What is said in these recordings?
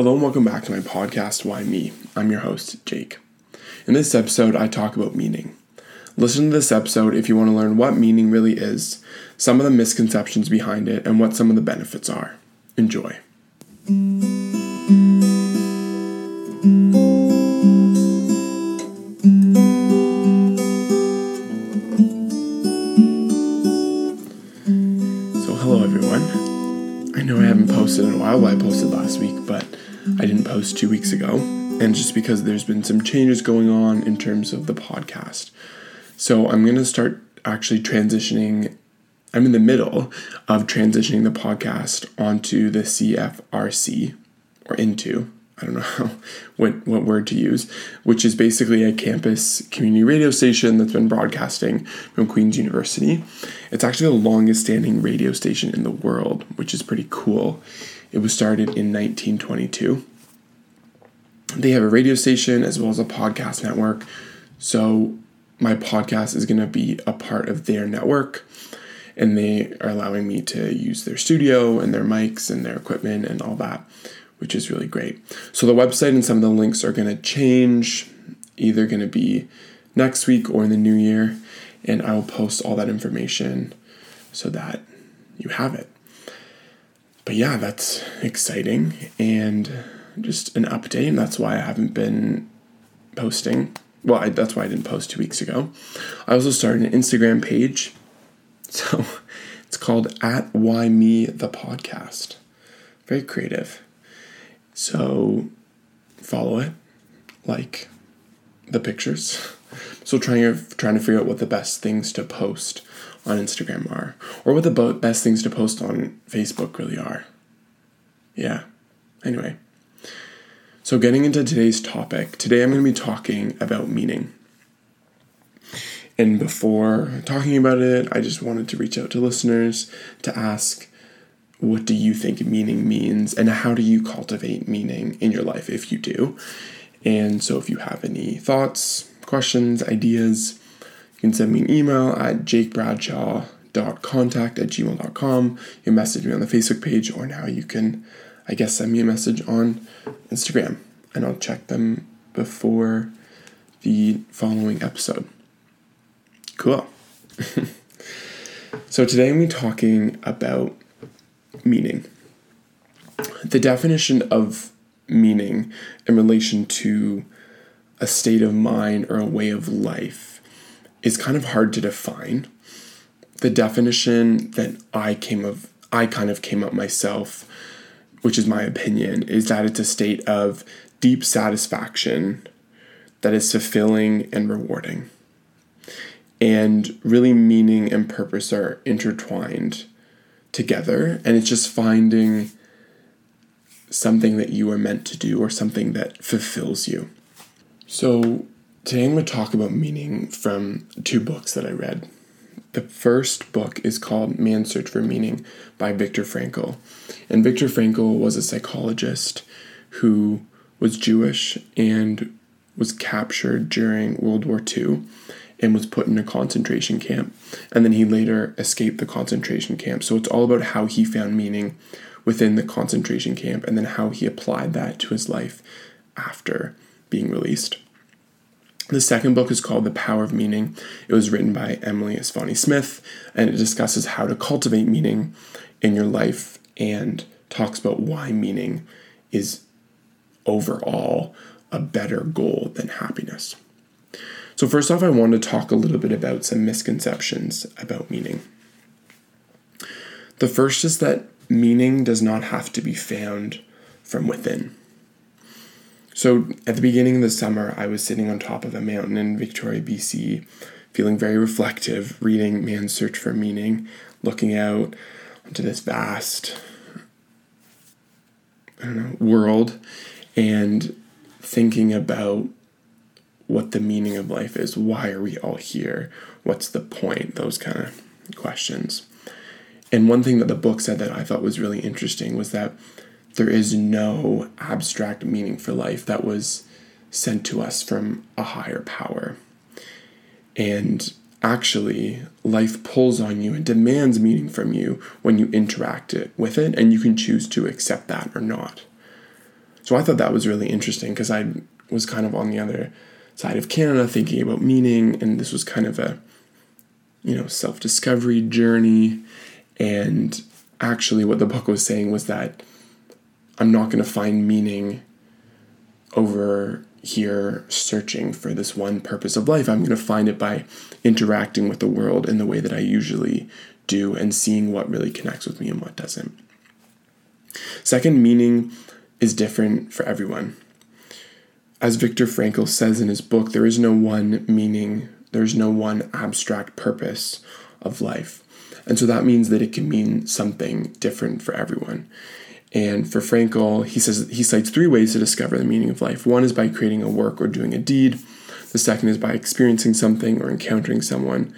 Hello and welcome back to my podcast, Why Me? I'm your host, Jake. In this episode, I talk about meaning. Listen to this episode if you want to learn what meaning really is, some of the misconceptions behind it, and what some of the benefits are. Enjoy. So, hello everyone. I know I haven't posted in a while, I posted last week, but I didn't post two weeks ago. And just because there's been some changes going on in terms of the podcast. So, I'm going to start actually transitioning. I'm in the middle of transitioning the podcast onto the CFRC or into I don't know how, what what word to use, which is basically a campus community radio station that's been broadcasting from Queen's University. It's actually the longest standing radio station in the world, which is pretty cool. It was started in 1922. They have a radio station as well as a podcast network. So my podcast is going to be a part of their network and they are allowing me to use their studio and their mics and their equipment and all that which is really great. So the website and some of the links are going to change, either going to be next week or in the new year, and I will post all that information so that you have it. But yeah, that's exciting and just an update, and that's why I haven't been posting. Well, I, that's why I didn't post two weeks ago. I also started an Instagram page, so it's called at Why Me the Podcast. Very creative. So follow it, like the pictures. So trying trying to figure out what the best things to post on Instagram are, or what the best things to post on Facebook really are. Yeah. Anyway. So getting into today's topic, today I'm going to be talking about meaning. And before talking about it, I just wanted to reach out to listeners to ask what do you think meaning means and how do you cultivate meaning in your life if you do and so if you have any thoughts questions ideas you can send me an email at jakebradshaw.contact at gmail.com you can message me on the facebook page or now you can i guess send me a message on instagram and i'll check them before the following episode. Cool. So today be talking about meaning. The definition of meaning in relation to a state of mind or a way of life is kind of hard to define. The definition that I came of I kind of came up myself, which is my opinion, is that it's a state of deep satisfaction that is fulfilling and rewarding. And really meaning and purpose are intertwined together and it's just finding something that you are meant to do or something that fulfills you. So, today I'm going to talk about meaning from two books that I read. The first book is called Man's Search for Meaning by Viktor Frankl. And Viktor Frankl was a psychologist who was Jewish and was captured during World War II and was put in a concentration camp. And then he later escaped the concentration camp. So it's all about how he found meaning within the concentration camp and then how he applied that to his life after being released. The second book is called The Power of Meaning. It was written by Emily Esfahani Smith, and it discusses how to cultivate meaning in your life and talks about why meaning is overall a better goal than happiness. So, first off, I want to talk a little bit about some misconceptions about meaning. The first is that meaning does not have to be found from within. So, at the beginning of the summer, I was sitting on top of a mountain in Victoria, BC, feeling very reflective, reading Man's Search for Meaning, looking out onto this vast I don't know, world, and thinking about what the meaning of life is. Why are we all here? What's the point? Those kind of questions. And one thing that the book said that I thought was really interesting was that there is no abstract meaning for life that was sent to us from a higher power. And actually, life pulls on you and demands meaning from you when you interact it with it, and you can choose to accept that or not. So I thought that was really interesting because I was kind of on the other side of Canada thinking about meaning, and this was kind of a, you know, self discovery journey. And actually, what the book was saying was that I'm not going to find meaning over here searching for this one purpose of life. I'm going to find it by interacting with the world in the way that I usually do and seeing what really connects with me and what doesn't. Second, meaning is different for everyone. As Viktor Frankl says in his book, there is no one meaning, there's no one abstract purpose of life. And so that means that it can mean something different for everyone. And for Frankl, he says he cites three ways to discover the meaning of life. One is by creating a work or doing a deed. The second is by experiencing something or encountering someone.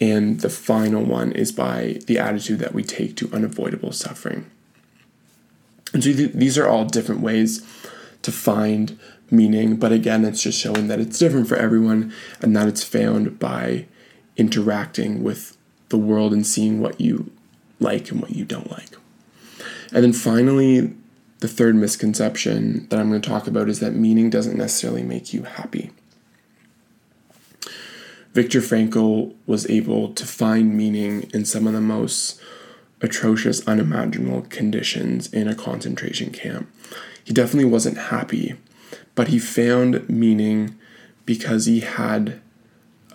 And the final one is by the attitude that we take to unavoidable suffering. And so th- these are all different ways to find meaning, but again, it's just showing that it's different for everyone and that it's found by interacting with the world and seeing what you like and what you don't like. And then finally, the third misconception that I'm going to talk about is that meaning doesn't necessarily make you happy. Viktor Frankl was able to find meaning in some of the most atrocious, unimaginable conditions in a concentration camp. He definitely wasn't happy, but he found meaning because he had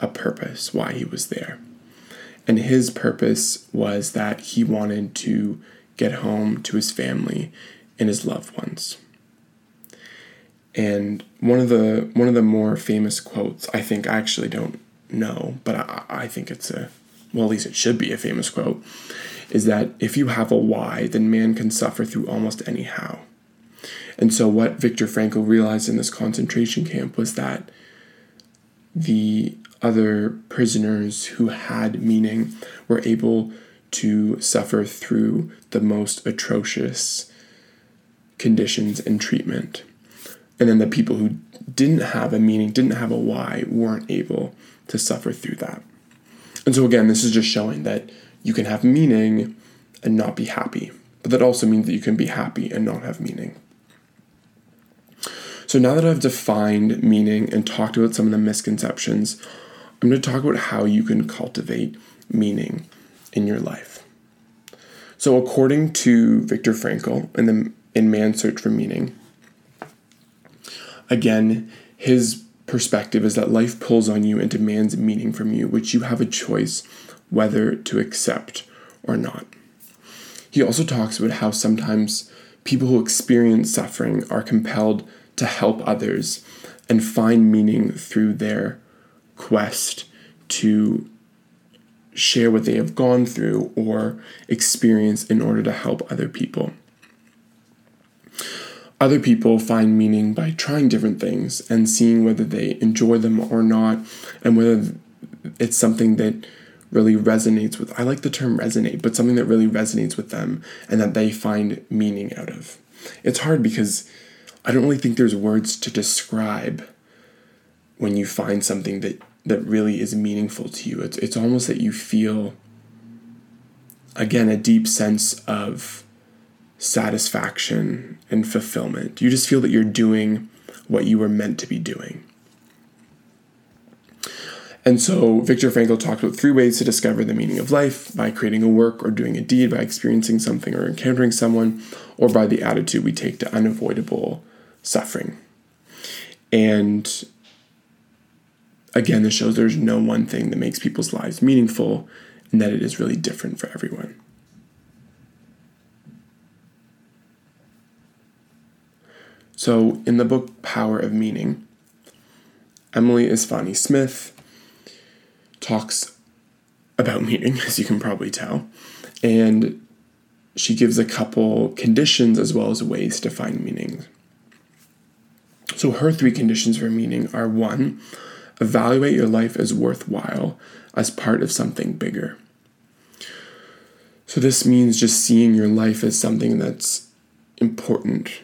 a purpose why he was there. And his purpose was that he wanted to get home to his family and his loved ones. And one of the one of the more famous quotes, I think I actually don't know, but I, I think it's a well, at least it should be a famous quote, is that if you have a why, then man can suffer through almost any how. And so, what Viktor Frankl realized in this concentration camp was that the other prisoners who had meaning were able to suffer through the most atrocious conditions and treatment. And then the people who didn't have a meaning, didn't have a why, weren't able to suffer through that. And so, again, this is just showing that you can have meaning and not be happy. But that also means that you can be happy and not have meaning. So now that I've defined meaning and talked about some of the misconceptions, I'm going to talk about how you can cultivate meaning in your life. So according to Viktor Frankl in the in Man's Search for Meaning, again, his perspective is that life pulls on you and demands meaning from you, which you have a choice whether to accept or not. He also talks about how sometimes people who experience suffering are compelled to help others and find meaning through their quest to share what they have gone through or experience in order to help other people. Other people find meaning by trying different things and seeing whether they enjoy them or not, and whether it's something that really resonates with I like the term resonate, but something that really resonates with them and that they find meaning out of. It's hard because I don't really think there's words to describe when you find something that that really is meaningful to you. It's it's almost that you feel again a deep sense of satisfaction and fulfillment. You just feel that you're doing what you were meant to be doing. And so Viktor Frankl talked about three ways to discover the meaning of life by creating a work or doing a deed, by experiencing something or encountering someone, or by the attitude we take to unavoidable suffering. And again, this shows there's no one thing that makes people's lives meaningful and that it is really different for everyone. So, in the book Power of Meaning, Emily Esfahani Smith talks about meaning, as you can probably tell, and she gives a couple conditions as well as ways to find meaning. So, her three conditions for meaning are one, evaluate your life as worthwhile as part of something bigger. So, this means just seeing your life as something that's important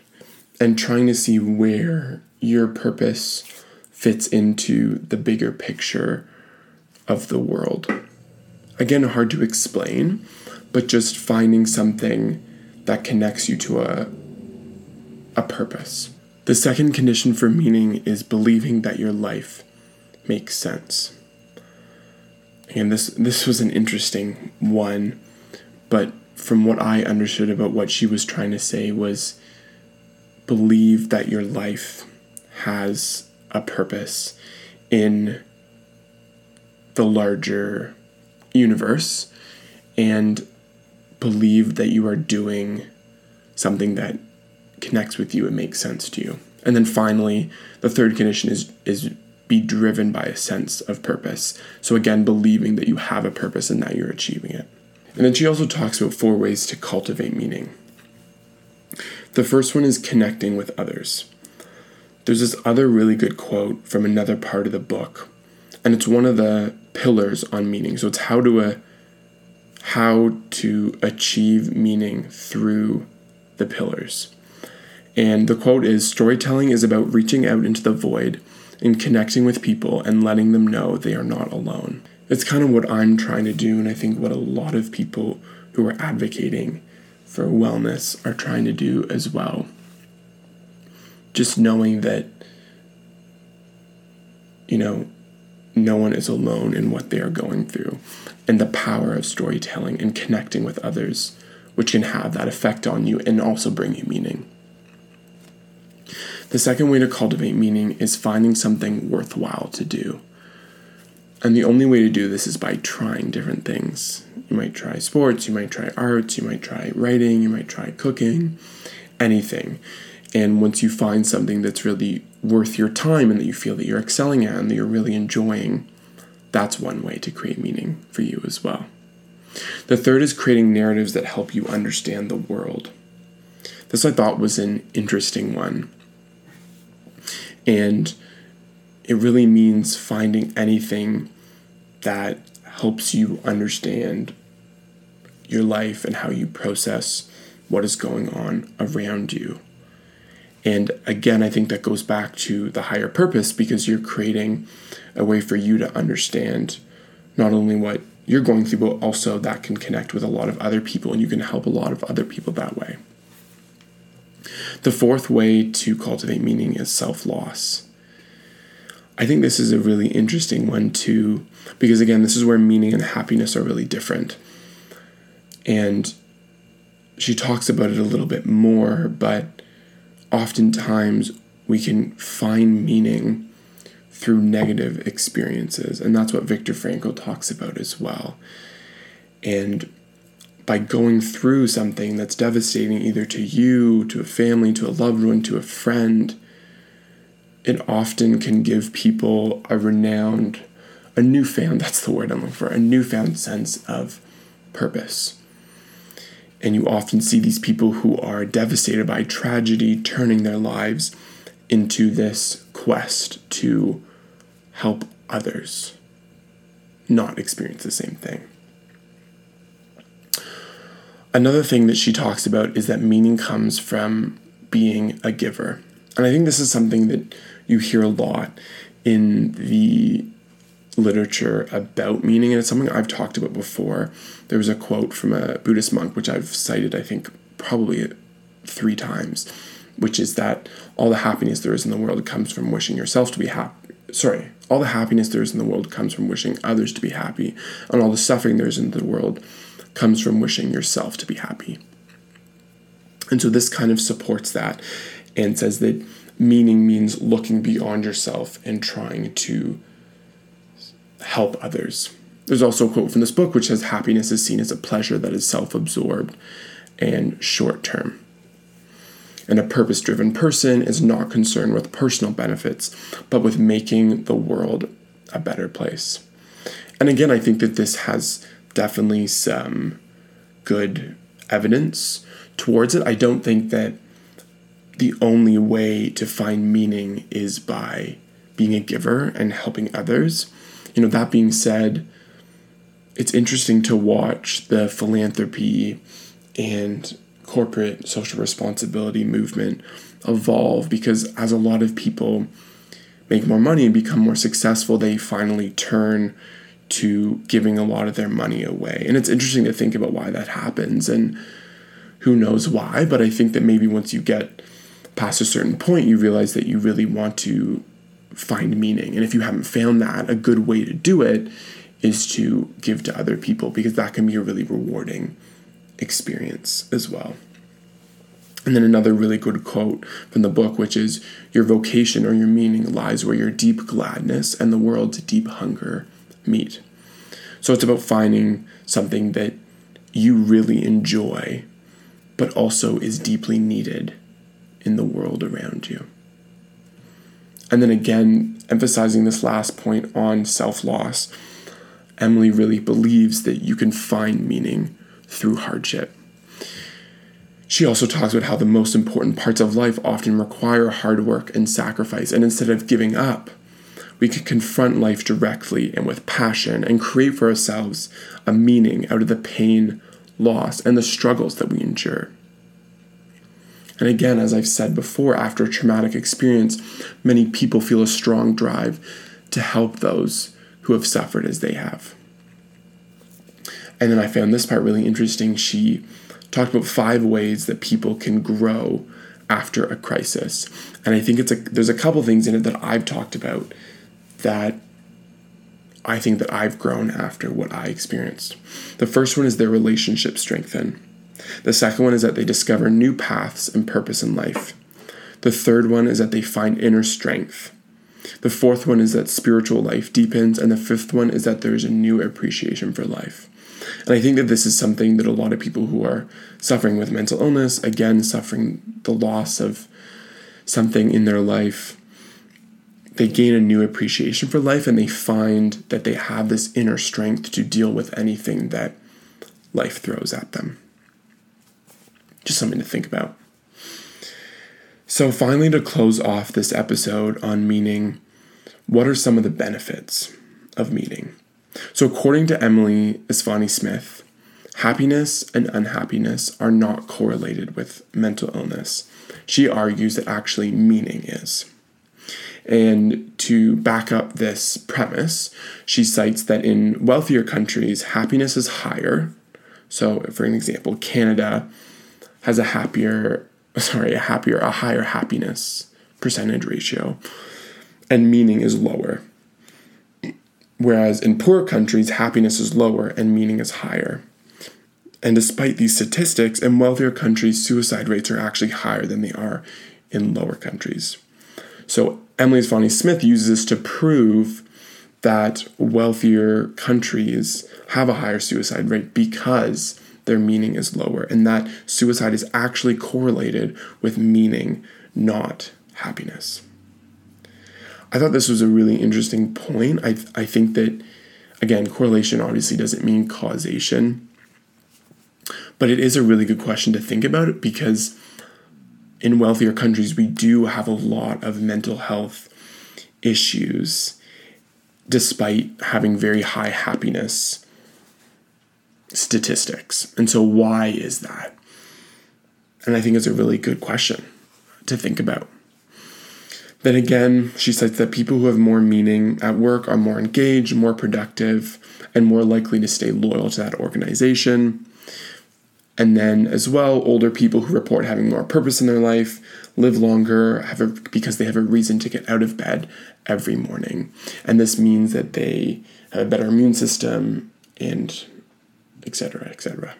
and trying to see where your purpose fits into the bigger picture of the world. Again, hard to explain, but just finding something that connects you to a a purpose. The second condition for meaning is believing that your life makes sense. And this this was an interesting one, but from what I understood about what she was trying to say was believe that your life has a purpose in the larger universe and believe that you are doing something that connects with you and makes sense to you. And then finally, the third condition is is be driven by a sense of purpose. So again, believing that you have a purpose and that you're achieving it. And then she also talks about four ways to cultivate meaning. The first one is connecting with others. There's this other really good quote from another part of the book, and it's one of the pillars on meaning. So it's how to uh, how to achieve meaning through the pillars. And the quote is storytelling is about reaching out into the void and connecting with people and letting them know they are not alone. It's kind of what I'm trying to do, and I think what a lot of people who are advocating for wellness are trying to do as well. Just knowing that, you know, no one is alone in what they are going through, and the power of storytelling and connecting with others, which can have that effect on you and also bring you meaning. The second way to cultivate meaning is finding something worthwhile to do. And the only way to do this is by trying different things. You might try sports, you might try arts, you might try writing, you might try cooking, anything. And once you find something that's really worth your time and that you feel that you're excelling at and that you're really enjoying, that's one way to create meaning for you as well. The third is creating narratives that help you understand the world. This I thought was an interesting one and it really means finding anything that helps you understand your life and how you process what is going on around you. And again, I think that goes back to the higher purpose because you're creating a way for you to understand not only what you're going through, but also that can connect with a lot of other people and you can help a lot of other people that way. The fourth way to cultivate meaning is self loss. I think this is a really interesting one too, because again, this is where meaning and happiness are really different. And she talks about it a little bit more, but oftentimes we can find meaning through negative experiences. And that's what Viktor Frankl talks about as well. And by going through something that's devastating either to you, to a family, to a loved one, to a friend, it often can give people a renowned, a newfound, that's the word I'm looking for, a newfound sense of purpose. And you often see these people who are devastated by tragedy turning their lives into this quest to help others not experience the same thing. Another thing that she talks about is that meaning comes from being a giver. And I think this is something that you hear a lot in the literature about meaning, and it's something I've talked about before. There was a quote from a Buddhist monk, which I've cited, I think, probably three times, which is that all the happiness there is in the world comes from wishing yourself to be happy. Sorry, all the happiness there is in the world comes from wishing others to be happy, and all the suffering there is in the world comes from wishing yourself to be happy. And so this kind of supports that and says that meaning means looking beyond yourself and trying to help others. There's also a quote from this book which says happiness is seen as a pleasure that is self absorbed and short term. And a purpose driven person is not concerned with personal benefits, but with making the world a better place. And again, I think that this has definitely some good evidence towards it. I don't think that the only way to find meaning is by being a giver and helping others. You know, that being said, it's interesting to watch the philanthropy and corporate social responsibility movement evolve because as a lot of people make more money and become more successful, they finally turn to giving a lot of their money away. And it's interesting to think about why that happens and who knows why, but I think that maybe once you get past a certain point, you realize that you really want to find meaning. And if you haven't found that, a good way to do it is to give to other people because that can be a really rewarding experience as well. And then another really good quote from the book, which is Your vocation or your meaning lies where your deep gladness and the world's deep hunger meet. So it's about finding something that you really enjoy, but also is deeply needed in the world around you. And then again, emphasizing this last point on self loss, Emily really believes that you can find meaning through hardship. She also talks about how the most important parts of life often require hard work and sacrifice, and instead of giving up, we can confront life directly and with passion and create for ourselves a meaning out of the pain, loss, and the struggles that we endure. And again, as I've said before, after a traumatic experience, many people feel a strong drive to help those who have suffered as they have. And then I found this part really interesting. She talked about five ways that people can grow after a crisis. And I think it's a there's a couple things in it that I've talked about that I think that I've grown after what I experienced. The first one is their relationship strengthen. The second one is that they discover new paths and purpose in life. The third one is that they find inner strength. The fourth one is that spiritual life deepens. And the fifth one is that there is a new appreciation for life. And I think that this is something that a lot of people who are suffering with mental illness, again, suffering the loss of something in their life, they gain a new appreciation for life and they find that they have this inner strength to deal with anything that life throws at them. Just something to think about. So, finally, to close off this episode on meaning, what are some of the benefits of meaning? So, according to Emily Esfahani Smith, happiness and unhappiness are not correlated with mental illness. She argues that actually meaning is. And to back up this premise, she cites that in wealthier countries, happiness is higher. So, for an example, Canada has a happier, sorry, a happier, a higher happiness percentage ratio, and meaning is lower. Whereas in poor countries, happiness is lower and meaning is higher. And despite these statistics, in wealthier countries, suicide rates are actually higher than they are in lower countries. So Emily Esfahani Smith uses this to prove that wealthier countries have a higher suicide rate because their meaning is lower, and that suicide is actually correlated with meaning, not happiness. I thought this was a really interesting point. I, I think that, again, correlation obviously doesn't mean causation, but it is a really good question to think about because in wealthier countries, we do have a lot of mental health issues despite having very high happiness statistics. And so, why is that? And I think it's a really good question to think about. Then again, she cites that people who have more meaning at work are more engaged, more productive, and more likely to stay loyal to that organization. And then, as well, older people who report having more purpose in their life live longer have a, because they have a reason to get out of bed every morning. And this means that they have a better immune system and etc., etc.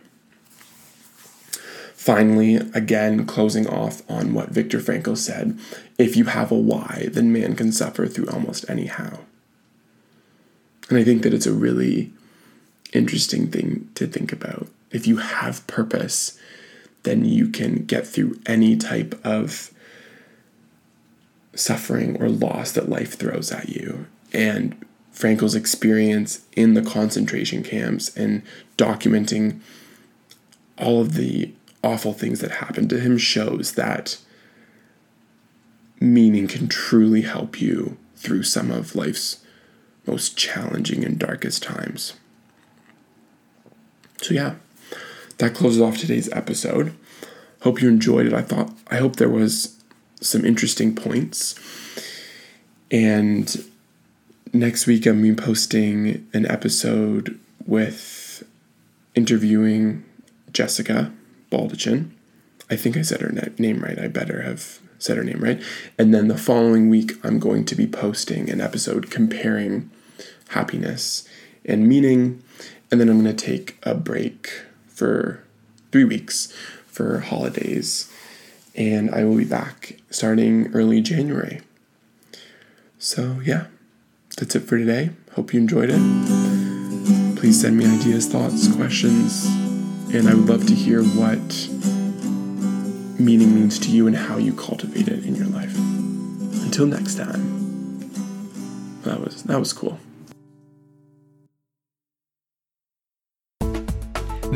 Finally, again, closing off on what Viktor Frankl said if you have a why, then man can suffer through almost any how. And I think that it's a really interesting thing to think about. If you have purpose, then you can get through any type of suffering or loss that life throws at you. And Frankl's experience in the concentration camps and documenting all of the awful things that happened to him shows that meaning can truly help you through some of life's most challenging and darkest times. So, yeah, that closes off today's episode. Hope you enjoyed it. I thought, I hope there was some interesting points. And next week, I'm posting an episode with interviewing Jessica Baldachin. I think I said her name right. I better have said her name right. And then the following week, I'm going to be posting an episode comparing happiness and meaning. And then I'm going to take a break for three weeks for holidays. And I will be back starting early January. So, yeah, that's it for today. Hope you enjoyed it. Please send me ideas, thoughts, questions, and I would love to hear what meaning means to you and how you cultivate it in your life. Until next time. That was that was cool.